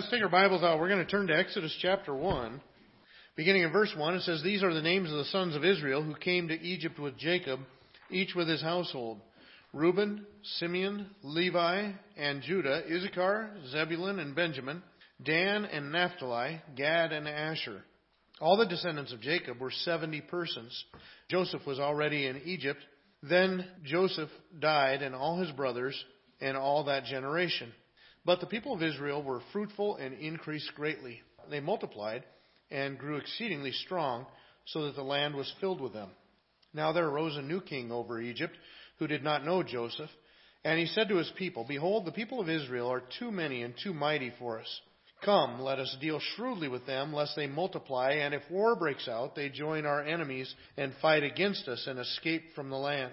let's take our Bibles out. We're going to turn to Exodus chapter 1. Beginning in verse 1, it says, These are the names of the sons of Israel who came to Egypt with Jacob, each with his household Reuben, Simeon, Levi, and Judah, Issachar, Zebulun, and Benjamin, Dan and Naphtali, Gad and Asher. All the descendants of Jacob were 70 persons. Joseph was already in Egypt. Then Joseph died, and all his brothers, and all that generation. But the people of Israel were fruitful and increased greatly. They multiplied and grew exceedingly strong, so that the land was filled with them. Now there arose a new king over Egypt, who did not know Joseph. And he said to his people, Behold, the people of Israel are too many and too mighty for us. Come, let us deal shrewdly with them, lest they multiply, and if war breaks out, they join our enemies and fight against us and escape from the land.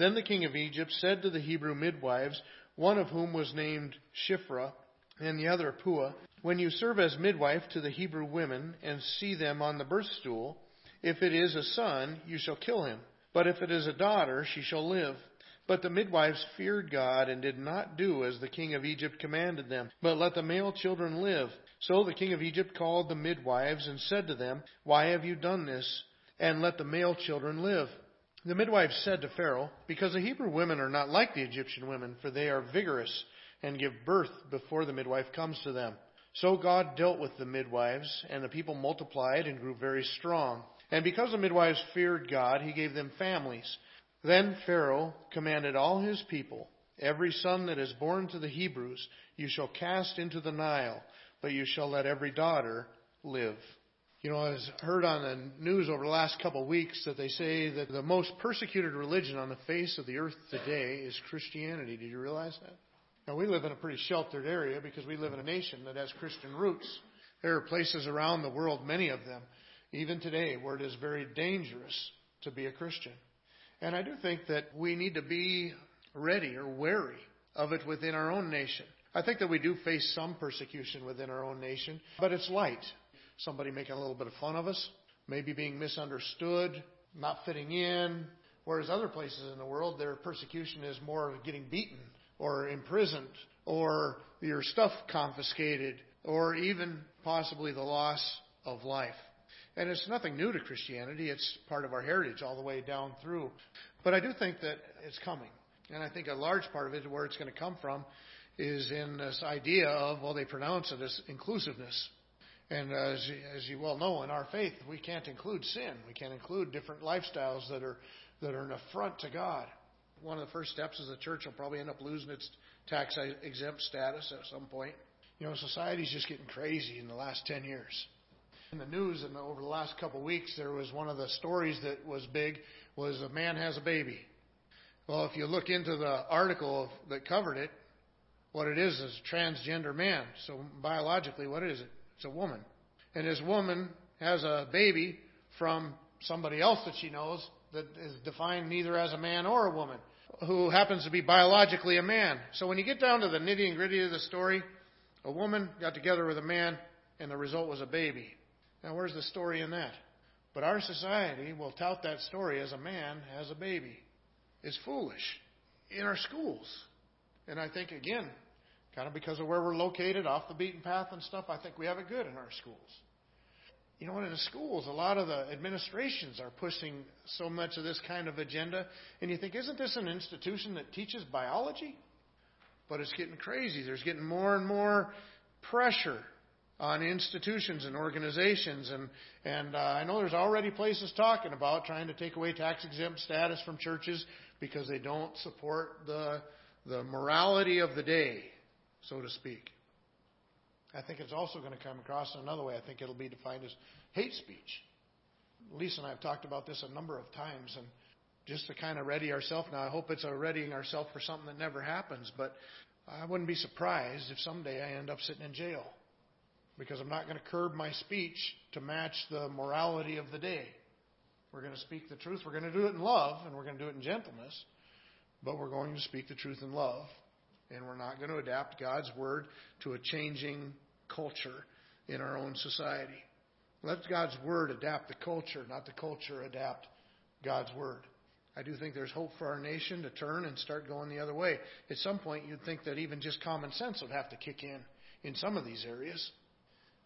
Then the king of Egypt said to the Hebrew midwives, one of whom was named Shiphrah and the other Puah, When you serve as midwife to the Hebrew women and see them on the birth stool, if it is a son, you shall kill him. But if it is a daughter, she shall live. But the midwives feared God and did not do as the king of Egypt commanded them, but let the male children live. So the king of Egypt called the midwives and said to them, Why have you done this? And let the male children live. The midwives said to Pharaoh, Because the Hebrew women are not like the Egyptian women, for they are vigorous and give birth before the midwife comes to them. So God dealt with the midwives, and the people multiplied and grew very strong. And because the midwives feared God, he gave them families. Then Pharaoh commanded all his people, Every son that is born to the Hebrews you shall cast into the Nile, but you shall let every daughter live. You know, I've heard on the news over the last couple of weeks that they say that the most persecuted religion on the face of the earth today is Christianity. Did you realize that? Now, we live in a pretty sheltered area because we live in a nation that has Christian roots. There are places around the world, many of them, even today, where it is very dangerous to be a Christian. And I do think that we need to be ready or wary of it within our own nation. I think that we do face some persecution within our own nation, but it's light somebody making a little bit of fun of us, maybe being misunderstood, not fitting in. Whereas other places in the world, their persecution is more getting beaten or imprisoned or your stuff confiscated or even possibly the loss of life. And it's nothing new to Christianity. It's part of our heritage all the way down through. But I do think that it's coming. And I think a large part of it, where it's going to come from, is in this idea of, well, they pronounce it as inclusiveness. And as, as you well know, in our faith, we can't include sin. We can't include different lifestyles that are that are an affront to God. One of the first steps is the church will probably end up losing its tax exempt status at some point. You know, society's just getting crazy in the last 10 years. In the news, and over the last couple of weeks, there was one of the stories that was big was a man has a baby. Well, if you look into the article that covered it, what it is is transgender man. So biologically, what is it? It's a woman. And this woman has a baby from somebody else that she knows that is defined neither as a man or a woman, who happens to be biologically a man. So when you get down to the nitty and gritty of the story, a woman got together with a man, and the result was a baby. Now, where's the story in that? But our society will tout that story as a man has a baby. It's foolish. In our schools. And I think, again, kind of because of where we're located, off the beaten path and stuff, I think we have it good in our schools. You know, what in the schools, a lot of the administrations are pushing so much of this kind of agenda, and you think, isn't this an institution that teaches biology? But it's getting crazy. There's getting more and more pressure on institutions and organizations, and and uh, I know there's already places talking about trying to take away tax exempt status from churches because they don't support the the morality of the day so to speak. I think it's also going to come across in another way. I think it'll be defined as hate speech. Lisa and I have talked about this a number of times, and just to kind of ready ourselves. Now, I hope it's a readying ourselves for something that never happens, but I wouldn't be surprised if someday I end up sitting in jail because I'm not going to curb my speech to match the morality of the day. We're going to speak the truth. We're going to do it in love, and we're going to do it in gentleness, but we're going to speak the truth in love. And we're not going to adapt God's word to a changing culture in our own society. Let God's word adapt the culture, not the culture adapt God's word. I do think there's hope for our nation to turn and start going the other way. At some point, you'd think that even just common sense would have to kick in in some of these areas.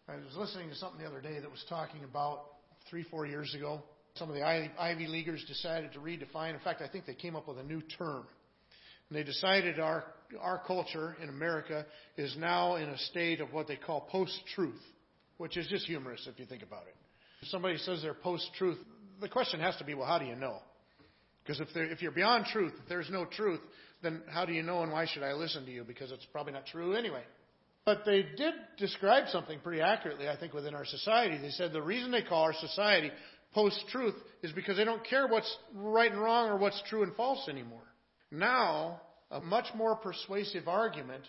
I was listening to something the other day that was talking about three, four years ago. Some of the Ivy Leaguers decided to redefine. In fact, I think they came up with a new term. And they decided our, our culture in America is now in a state of what they call post truth, which is just humorous if you think about it. If somebody says they're post truth, the question has to be, well, how do you know? Because if, if you're beyond truth, if there's no truth, then how do you know and why should I listen to you? Because it's probably not true anyway. But they did describe something pretty accurately, I think, within our society. They said the reason they call our society post truth is because they don't care what's right and wrong or what's true and false anymore. Now, a much more persuasive argument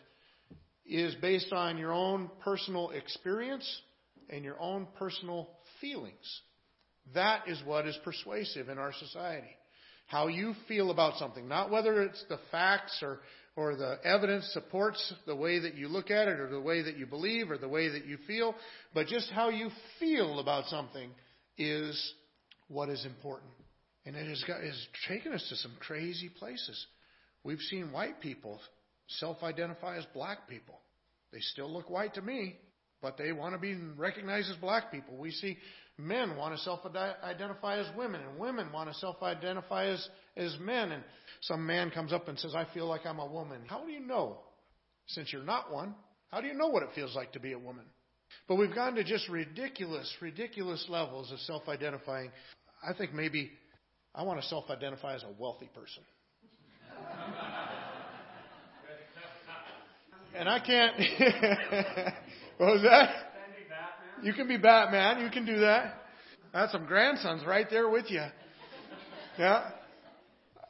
is based on your own personal experience and your own personal feelings. That is what is persuasive in our society. How you feel about something, not whether it's the facts or, or the evidence supports the way that you look at it or the way that you believe or the way that you feel, but just how you feel about something is what is important. And it has, got, has taken us to some crazy places. We've seen white people self identify as black people. They still look white to me, but they want to be recognized as black people. We see men want to self identify as women, and women want to self identify as, as men. And some man comes up and says, I feel like I'm a woman. How do you know? Since you're not one, how do you know what it feels like to be a woman? But we've gone to just ridiculous, ridiculous levels of self identifying. I think maybe I want to self identify as a wealthy person. And I can't. what was that? You can be Batman. You can do that. That's some grandsons right there with you. Yeah.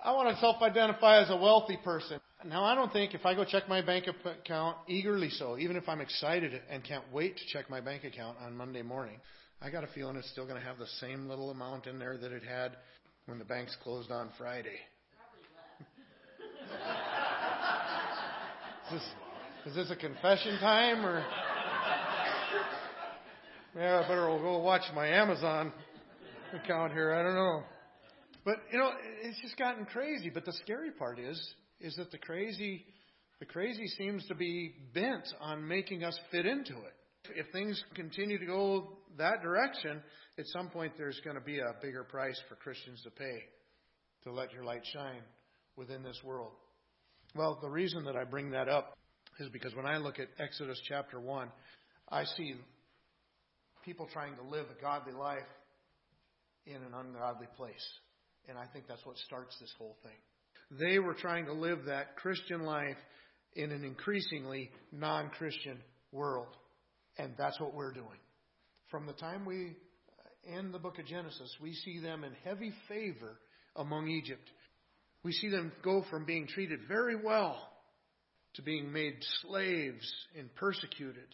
I want to self-identify as a wealthy person. Now, I don't think if I go check my bank account eagerly so, even if I'm excited and can't wait to check my bank account on Monday morning, I got a feeling it's still going to have the same little amount in there that it had when the banks closed on Friday. this a confession time or? Yeah, I better go watch my Amazon account here. I don't know. But you know, it's just gotten crazy. But the scary part is, is that the crazy, the crazy seems to be bent on making us fit into it. If things continue to go that direction, at some point there's going to be a bigger price for Christians to pay to let your light shine within this world. Well, the reason that I bring that up is because when I look at Exodus chapter 1, I see people trying to live a godly life in an ungodly place. And I think that's what starts this whole thing. They were trying to live that Christian life in an increasingly non Christian world. And that's what we're doing. From the time we uh, end the book of Genesis, we see them in heavy favor among Egypt. We see them go from being treated very well to being made slaves and persecuted.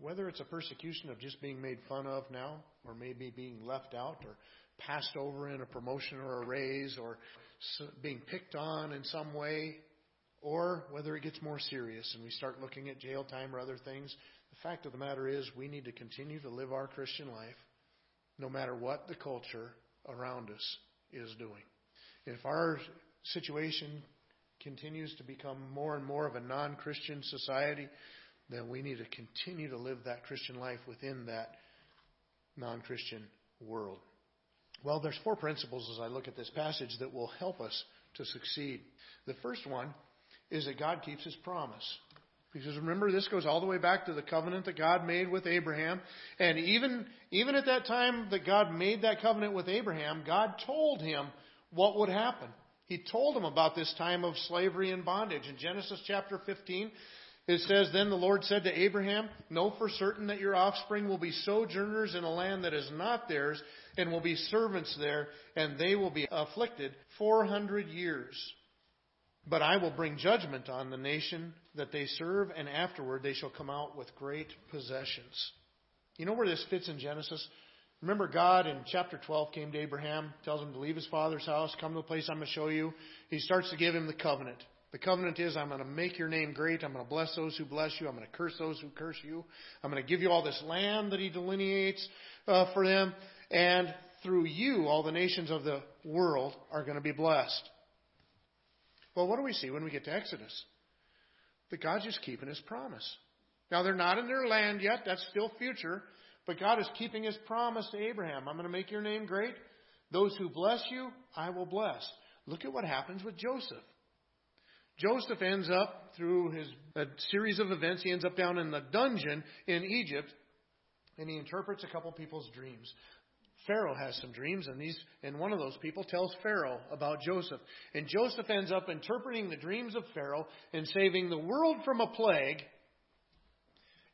Whether it's a persecution of just being made fun of now, or maybe being left out, or passed over in a promotion or a raise or being picked on in some way, or whether it gets more serious and we start looking at jail time or other things. The fact of the matter is, we need to continue to live our Christian life no matter what the culture around us is doing. If our situation continues to become more and more of a non Christian society, then we need to continue to live that Christian life within that non Christian world. Well, there's four principles as I look at this passage that will help us to succeed. The first one is that God keeps his promise. Because remember, this goes all the way back to the covenant that God made with Abraham. And even, even at that time that God made that covenant with Abraham, God told him what would happen. He told him about this time of slavery and bondage. In Genesis chapter 15, it says, Then the Lord said to Abraham, Know for certain that your offspring will be sojourners in a land that is not theirs, and will be servants there, and they will be afflicted 400 years. But I will bring judgment on the nation that they serve, and afterward they shall come out with great possessions. You know where this fits in Genesis? Remember, God in chapter 12 came to Abraham, tells him to leave his father's house, come to the place I'm going to show you. He starts to give him the covenant. The covenant is I'm going to make your name great. I'm going to bless those who bless you. I'm going to curse those who curse you. I'm going to give you all this land that he delineates uh, for them. And through you, all the nations of the world are going to be blessed. Well, what do we see when we get to Exodus? That God's just keeping his promise. Now, they're not in their land yet. That's still future. But God is keeping his promise to Abraham. I'm going to make your name great. Those who bless you, I will bless. Look at what happens with Joseph. Joseph ends up, through his a series of events, he ends up down in the dungeon in Egypt, and he interprets a couple people's dreams. Pharaoh has some dreams, and these and one of those people tells Pharaoh about Joseph. And Joseph ends up interpreting the dreams of Pharaoh and saving the world from a plague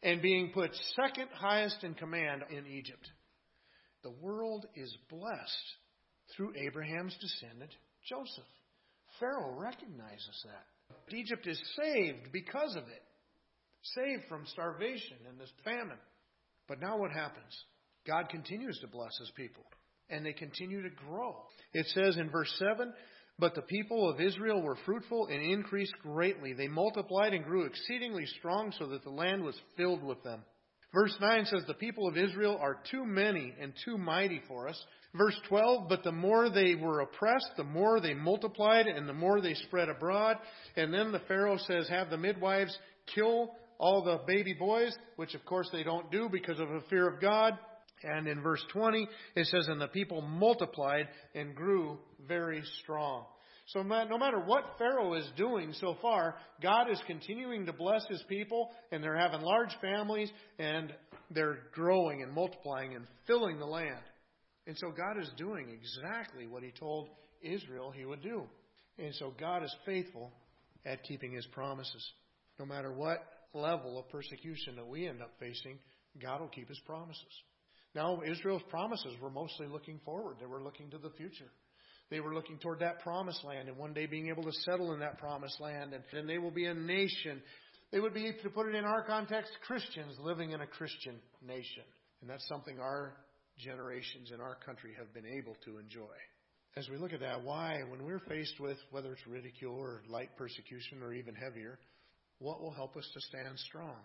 and being put second highest in command in Egypt. The world is blessed through Abraham's descendant, Joseph. Pharaoh recognizes that. Egypt is saved because of it, saved from starvation and this famine. But now what happens? God continues to bless his people, and they continue to grow. It says in verse 7 but the people of Israel were fruitful and increased greatly. They multiplied and grew exceedingly strong so that the land was filled with them. Verse 9 says, The people of Israel are too many and too mighty for us. Verse 12, But the more they were oppressed, the more they multiplied and the more they spread abroad. And then the Pharaoh says, Have the midwives kill all the baby boys, which of course they don't do because of a fear of God. And in verse 20, it says, And the people multiplied and grew very strong. So no matter what Pharaoh is doing so far, God is continuing to bless his people, and they're having large families, and they're growing and multiplying and filling the land. And so God is doing exactly what he told Israel he would do. And so God is faithful at keeping his promises. No matter what level of persecution that we end up facing, God will keep his promises. Now, Israel's promises were mostly looking forward. They were looking to the future. They were looking toward that promised land and one day being able to settle in that promised land. And, and they will be a nation. They would be, to put it in our context, Christians living in a Christian nation. And that's something our generations in our country have been able to enjoy. As we look at that, why, when we're faced with whether it's ridicule or light persecution or even heavier, what will help us to stand strong?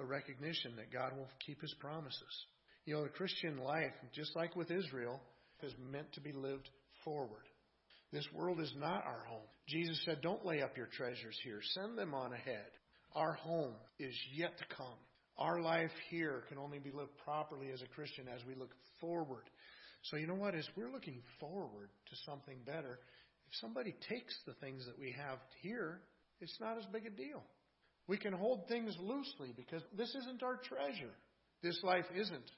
A recognition that God will keep his promises. You know, the Christian life, just like with Israel, is meant to be lived forward. This world is not our home. Jesus said, Don't lay up your treasures here, send them on ahead. Our home is yet to come. Our life here can only be lived properly as a Christian as we look forward. So, you know what? As we're looking forward to something better, if somebody takes the things that we have here, it's not as big a deal. We can hold things loosely because this isn't our treasure. This life isn't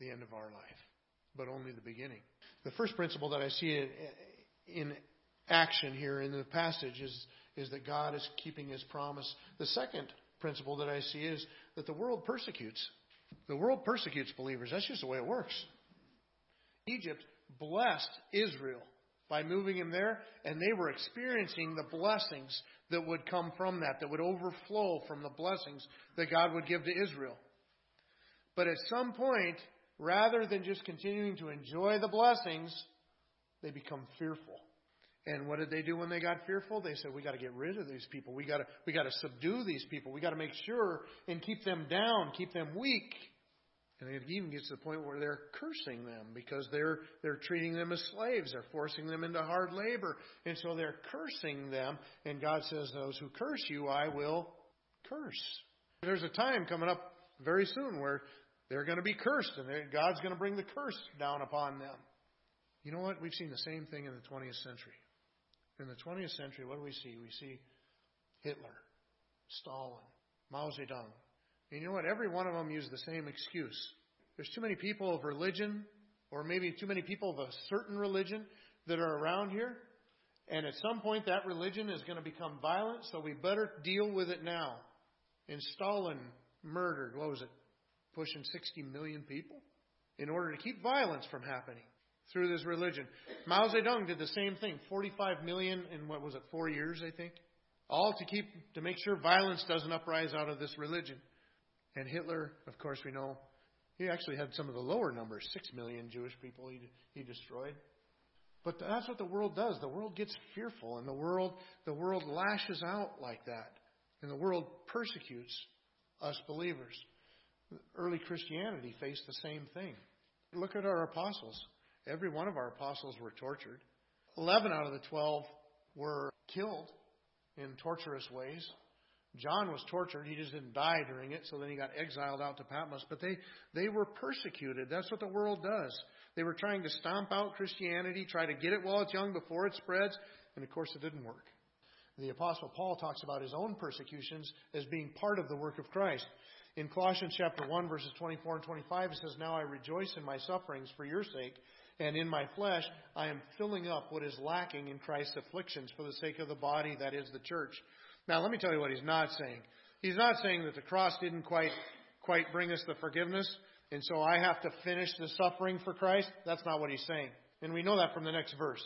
the end of our life, but only the beginning. The first principle that I see in action here in the passage is, is that God is keeping his promise. The second principle that I see is that the world persecutes. The world persecutes believers. That's just the way it works. Egypt blessed Israel by moving him there, and they were experiencing the blessings that would come from that, that would overflow from the blessings that God would give to Israel. But at some point, rather than just continuing to enjoy the blessings, they become fearful. And what did they do when they got fearful? They said, "We got to get rid of these people. We got to we got to subdue these people. We got to make sure and keep them down, keep them weak." And it even gets to the point where they're cursing them because they're they're treating them as slaves. They're forcing them into hard labor, and so they're cursing them. And God says, "Those who curse you, I will curse." There's a time coming up very soon where they're going to be cursed, and God's going to bring the curse down upon them. You know what? We've seen the same thing in the 20th century. In the 20th century, what do we see? We see Hitler, Stalin, Mao Zedong. And you know what? Every one of them used the same excuse. There's too many people of religion, or maybe too many people of a certain religion that are around here. And at some point, that religion is going to become violent, so we better deal with it now. And Stalin murdered, what was it, pushing 60 million people in order to keep violence from happening through this religion. Mao Zedong did the same thing 45 million in what was it, four years, I think? all to keep to make sure violence doesn't uprise out of this religion. And Hitler, of course, we know he actually had some of the lower numbers, six million Jewish people he he destroyed. But that's what the world does. The world gets fearful, and the world the world lashes out like that, and the world persecutes us believers. Early Christianity faced the same thing. Look at our apostles. Every one of our apostles were tortured. Eleven out of the twelve were killed in torturous ways. John was tortured. He just didn't die during it, so then he got exiled out to Patmos. But they, they were persecuted. That's what the world does. They were trying to stomp out Christianity, try to get it while it's young before it spreads, and of course it didn't work. The Apostle Paul talks about his own persecutions as being part of the work of Christ. In Colossians chapter 1, verses 24 and 25, it says, Now I rejoice in my sufferings for your sake, and in my flesh I am filling up what is lacking in Christ's afflictions for the sake of the body, that is the church. Now let me tell you what he's not saying. He's not saying that the cross didn't quite quite bring us the forgiveness, and so I have to finish the suffering for Christ. That's not what he's saying. And we know that from the next verse.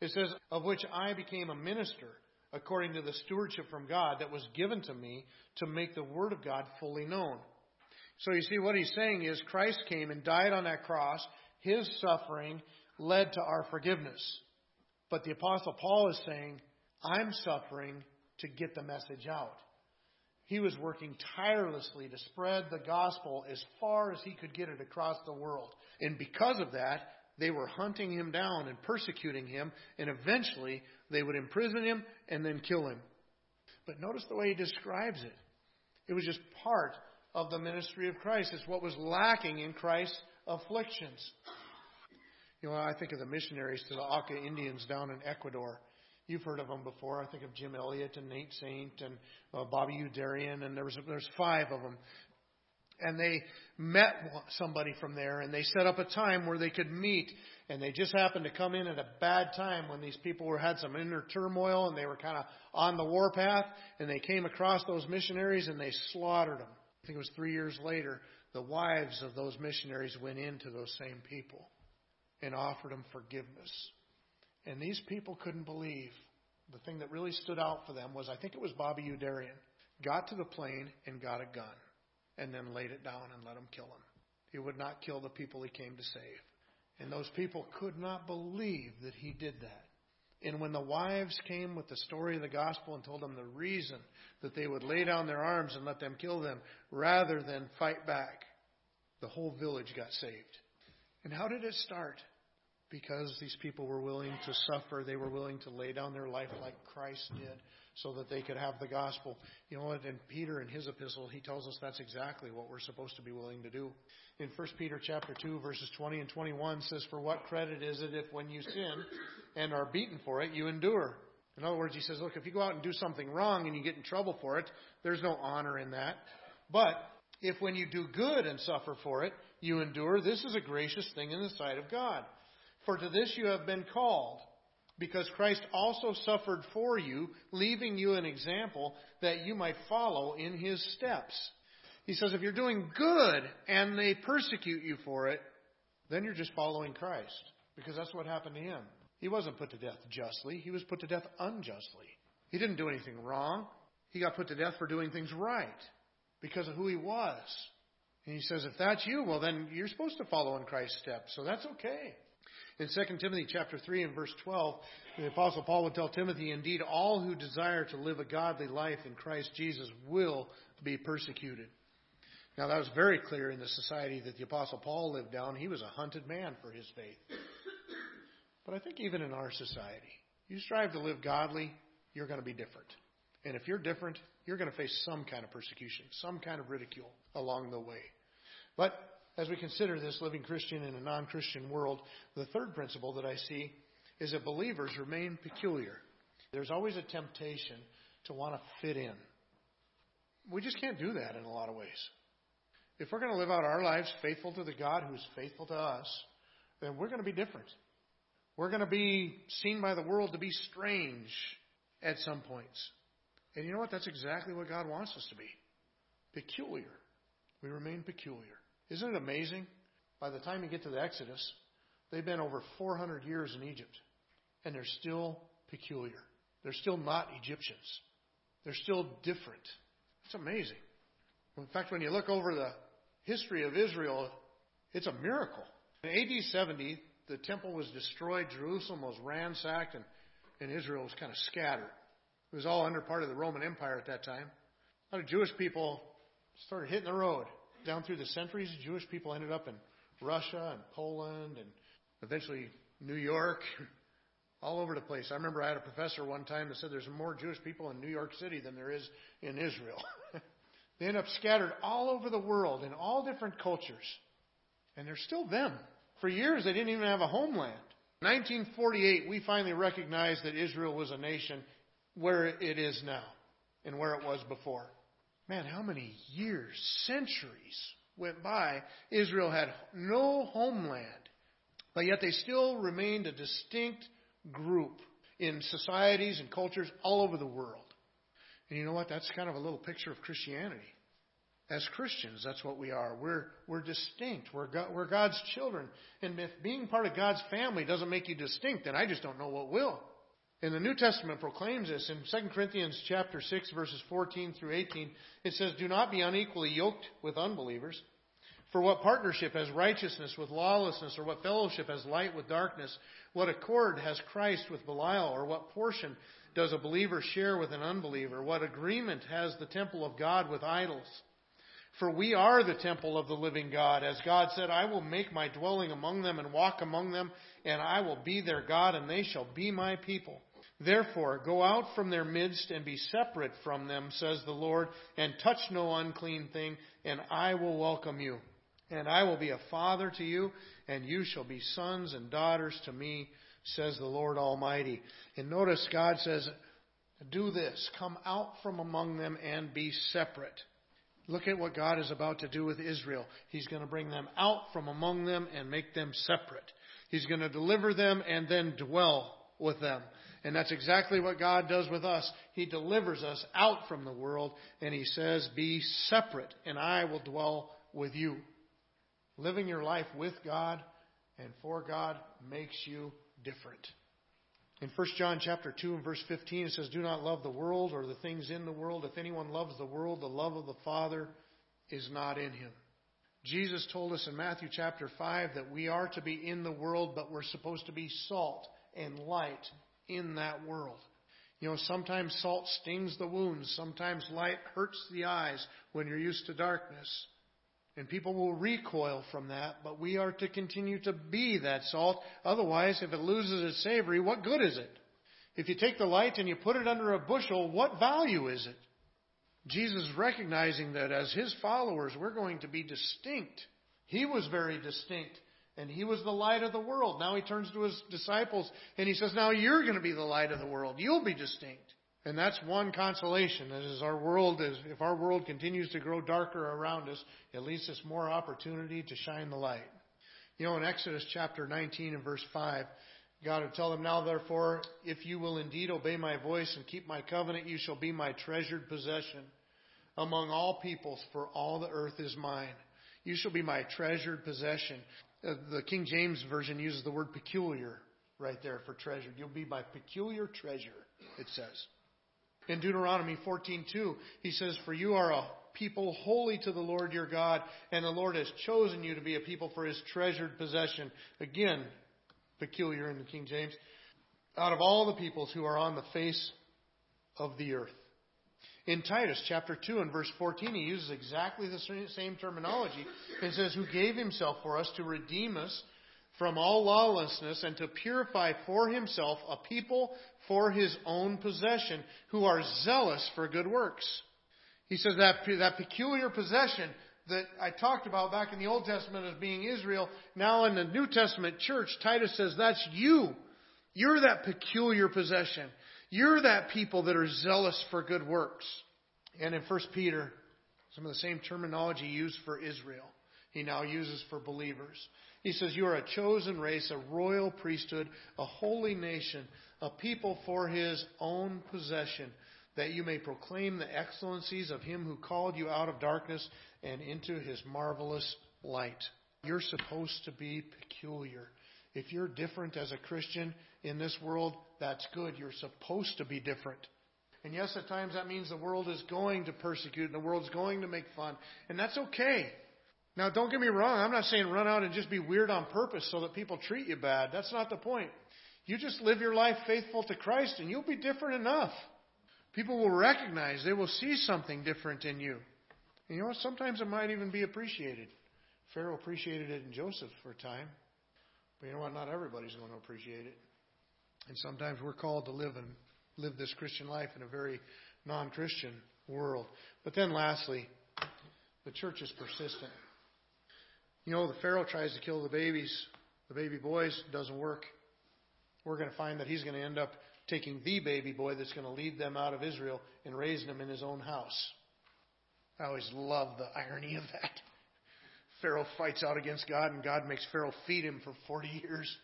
It says, Of which I became a minister according to the stewardship from God that was given to me to make the word of God fully known. So you see, what he's saying is Christ came and died on that cross his suffering led to our forgiveness. But the Apostle Paul is saying, I'm suffering to get the message out. He was working tirelessly to spread the gospel as far as he could get it across the world. And because of that, they were hunting him down and persecuting him, and eventually they would imprison him and then kill him. But notice the way he describes it. It was just part of the ministry of Christ. It's what was lacking in Christ's afflictions. You know, I think of the missionaries to the Auca Indians down in Ecuador. You've heard of them before. I think of Jim Elliot and Nate Saint and uh, Bobby Youderian, and there was there's five of them. And they met somebody from there, and they set up a time where they could meet. And they just happened to come in at a bad time when these people were had some inner turmoil, and they were kind of on the warpath. And they came across those missionaries, and they slaughtered them. I think it was three years later the wives of those missionaries went into those same people and offered them forgiveness. And these people couldn't believe. The thing that really stood out for them was I think it was Bobby Youderian got to the plane and got a gun and then laid it down and let them kill him. He would not kill the people he came to save. And those people could not believe that he did that. And when the wives came with the story of the gospel and told them the reason that they would lay down their arms and let them kill them rather than fight back, the whole village got saved. And how did it start? Because these people were willing to suffer, they were willing to lay down their life like Christ did so that they could have the gospel. You know? In Peter, in his epistle, he tells us that's exactly what we're supposed to be willing to do. In 1 Peter chapter 2, verses 20 and 21 says, For what credit is it if when you sin and are beaten for it, you endure? In other words, he says, Look, if you go out and do something wrong and you get in trouble for it, there's no honor in that. But if when you do good and suffer for it, you endure, this is a gracious thing in the sight of God. For to this you have been called because Christ also suffered for you, leaving you an example that you might follow in his steps. He says, if you're doing good and they persecute you for it, then you're just following Christ, because that's what happened to him. He wasn't put to death justly, he was put to death unjustly. He didn't do anything wrong. He got put to death for doing things right because of who he was. And he says, if that's you, well, then you're supposed to follow in Christ's steps, so that's okay. In 2 Timothy chapter 3 and verse 12, the apostle Paul would tell Timothy, indeed all who desire to live a godly life in Christ Jesus will be persecuted. Now that was very clear in the society that the apostle Paul lived down. He was a hunted man for his faith. But I think even in our society, you strive to live godly, you're going to be different. And if you're different, you're going to face some kind of persecution, some kind of ridicule along the way. But as we consider this living Christian in a non Christian world, the third principle that I see is that believers remain peculiar. There's always a temptation to want to fit in. We just can't do that in a lot of ways. If we're going to live out our lives faithful to the God who's faithful to us, then we're going to be different. We're going to be seen by the world to be strange at some points. And you know what? That's exactly what God wants us to be peculiar. We remain peculiar. Isn't it amazing? By the time you get to the Exodus, they've been over 400 years in Egypt, and they're still peculiar. They're still not Egyptians. They're still different. It's amazing. In fact, when you look over the history of Israel, it's a miracle. In AD 70, the temple was destroyed, Jerusalem was ransacked, and, and Israel was kind of scattered. It was all under part of the Roman Empire at that time. A lot of Jewish people started hitting the road. Down through the centuries, Jewish people ended up in Russia and Poland and eventually New York, all over the place. I remember I had a professor one time that said there's more Jewish people in New York City than there is in Israel. they end up scattered all over the world in all different cultures. And they're still them. For years, they didn't even have a homeland. 1948, we finally recognized that Israel was a nation where it is now and where it was before. Man, how many years, centuries went by? Israel had no homeland, but yet they still remained a distinct group in societies and cultures all over the world. And you know what? That's kind of a little picture of Christianity. As Christians, that's what we are. We're, we're distinct. We're, God, we're God's children. And if being part of God's family doesn't make you distinct, then I just don't know what will. And the New Testament proclaims this in 2 Corinthians chapter 6 verses 14 through 18. It says, Do not be unequally yoked with unbelievers. For what partnership has righteousness with lawlessness, or what fellowship has light with darkness? What accord has Christ with Belial, or what portion does a believer share with an unbeliever? What agreement has the temple of God with idols? For we are the temple of the living God. As God said, I will make my dwelling among them and walk among them, and I will be their God, and they shall be my people. Therefore, go out from their midst and be separate from them, says the Lord, and touch no unclean thing, and I will welcome you. And I will be a father to you, and you shall be sons and daughters to me, says the Lord Almighty. And notice God says, do this. Come out from among them and be separate. Look at what God is about to do with Israel. He's going to bring them out from among them and make them separate. He's going to deliver them and then dwell with them. And that's exactly what God does with us. He delivers us out from the world and He says, Be separate and I will dwell with you. Living your life with God and for God makes you different. In 1 John chapter 2 and verse 15 it says, Do not love the world or the things in the world. If anyone loves the world, the love of the Father is not in him. Jesus told us in Matthew chapter 5 that we are to be in the world, but we're supposed to be salt and light in that world. You know, sometimes salt stings the wounds. Sometimes light hurts the eyes when you're used to darkness. And people will recoil from that, but we are to continue to be that salt. Otherwise, if it loses its savory, what good is it? If you take the light and you put it under a bushel, what value is it? Jesus recognizing that as his followers, we're going to be distinct. He was very distinct, and he was the light of the world. Now he turns to his disciples and he says, Now you're going to be the light of the world. You'll be distinct. And that's one consolation. As our world is, if our world continues to grow darker around us, at least it's more opportunity to shine the light. You know, in Exodus chapter 19 and verse 5, God would tell them, Now therefore, if you will indeed obey my voice and keep my covenant, you shall be my treasured possession among all peoples, for all the earth is mine. You shall be my treasured possession. Uh, the King James Version uses the word peculiar right there for treasured. You'll be my peculiar treasure, it says. In Deuteronomy 14:2, he says, "For you are a people holy to the Lord your God, and the Lord has chosen you to be a people for his treasured possession." Again, peculiar in the King James. Out of all the peoples who are on the face of the earth. In Titus chapter 2 and verse 14, he uses exactly the same terminology and says, Who gave himself for us to redeem us from all lawlessness and to purify for himself a people for his own possession who are zealous for good works. He says that, that peculiar possession that I talked about back in the Old Testament as being Israel, now in the New Testament church, Titus says that's you. You're that peculiar possession. You're that people that are zealous for good works. And in 1 Peter, some of the same terminology used for Israel, he now uses for believers. He says, You are a chosen race, a royal priesthood, a holy nation, a people for his own possession, that you may proclaim the excellencies of him who called you out of darkness and into his marvelous light. You're supposed to be peculiar. If you're different as a Christian in this world, that's good. You're supposed to be different. And yes, at times that means the world is going to persecute and the world's going to make fun. And that's okay. Now, don't get me wrong. I'm not saying run out and just be weird on purpose so that people treat you bad. That's not the point. You just live your life faithful to Christ and you'll be different enough. People will recognize, they will see something different in you. And you know, sometimes it might even be appreciated. Pharaoh appreciated it in Joseph for a time. But you know what? Not everybody's going to appreciate it. And sometimes we're called to live and live this Christian life in a very non-Christian world. But then lastly, the church is persistent. You know, the Pharaoh tries to kill the babies, the baby boys, doesn't work. We're going to find that he's going to end up taking the baby boy that's going to lead them out of Israel and raising them in his own house. I always love the irony of that. Pharaoh fights out against God, and God makes Pharaoh feed him for 40 years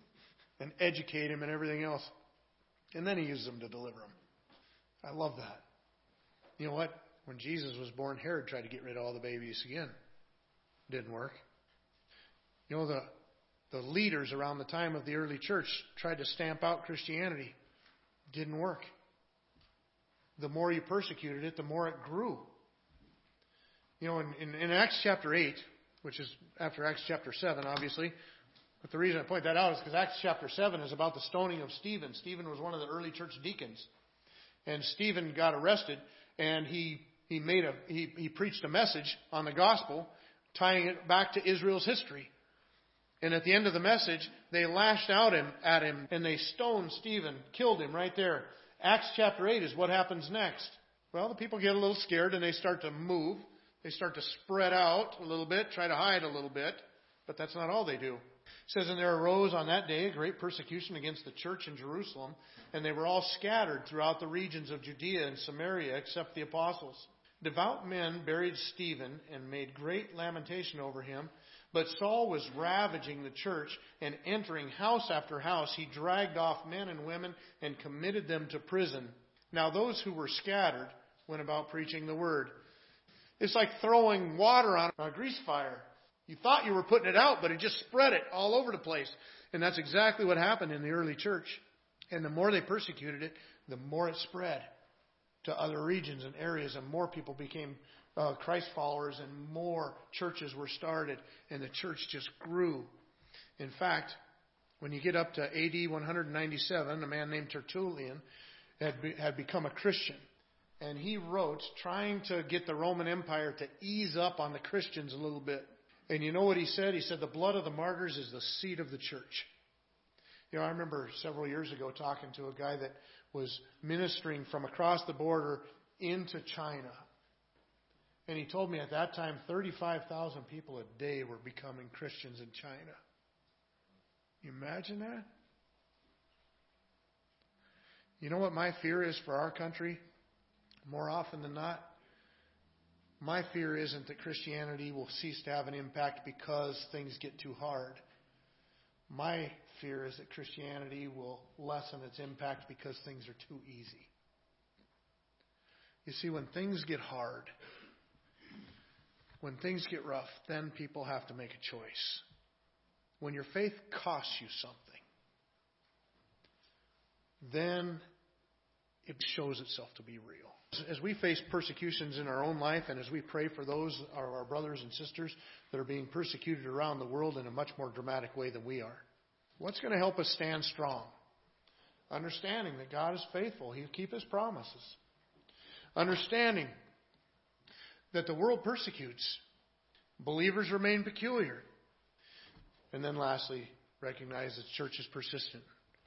and educate him and everything else. And then he uses him to deliver him. I love that. You know what? When Jesus was born, Herod tried to get rid of all the babies again. Didn't work. You know, the, the leaders around the time of the early church tried to stamp out Christianity. Didn't work. The more you persecuted it, the more it grew. You know, in, in, in Acts chapter 8, which is after Acts chapter 7, obviously, but the reason I point that out is because Acts chapter 7 is about the stoning of Stephen. Stephen was one of the early church deacons. And Stephen got arrested, and he, he, made a, he, he preached a message on the gospel, tying it back to Israel's history. And at the end of the message, they lashed out him, at him and they stoned Stephen, killed him right there. Acts chapter 8 is what happens next. Well, the people get a little scared and they start to move. They start to spread out a little bit, try to hide a little bit. But that's not all they do. It says, And there arose on that day a great persecution against the church in Jerusalem, and they were all scattered throughout the regions of Judea and Samaria, except the apostles. Devout men buried Stephen and made great lamentation over him. But Saul was ravaging the church and entering house after house. He dragged off men and women and committed them to prison. Now those who were scattered went about preaching the word. It's like throwing water on a grease fire. You thought you were putting it out, but it just spread it all over the place. And that's exactly what happened in the early church. And the more they persecuted it, the more it spread to other regions and areas, and more people became uh, Christ followers, and more churches were started, and the church just grew. In fact, when you get up to AD 197, a man named Tertullian had, be, had become a Christian. And he wrote trying to get the Roman Empire to ease up on the Christians a little bit. And you know what he said? He said, The blood of the martyrs is the seed of the church. You know, I remember several years ago talking to a guy that was ministering from across the border into China. And he told me at that time 35,000 people a day were becoming Christians in China. You imagine that? You know what my fear is for our country? More often than not, my fear isn't that Christianity will cease to have an impact because things get too hard. My fear is that Christianity will lessen its impact because things are too easy. You see, when things get hard, when things get rough, then people have to make a choice. When your faith costs you something, then it shows itself to be real. As we face persecutions in our own life and as we pray for those, our, our brothers and sisters that are being persecuted around the world in a much more dramatic way than we are, what's going to help us stand strong? Understanding that God is faithful, He'll keep His promises. Understanding that the world persecutes, believers remain peculiar. And then lastly, recognize that the church is persistent.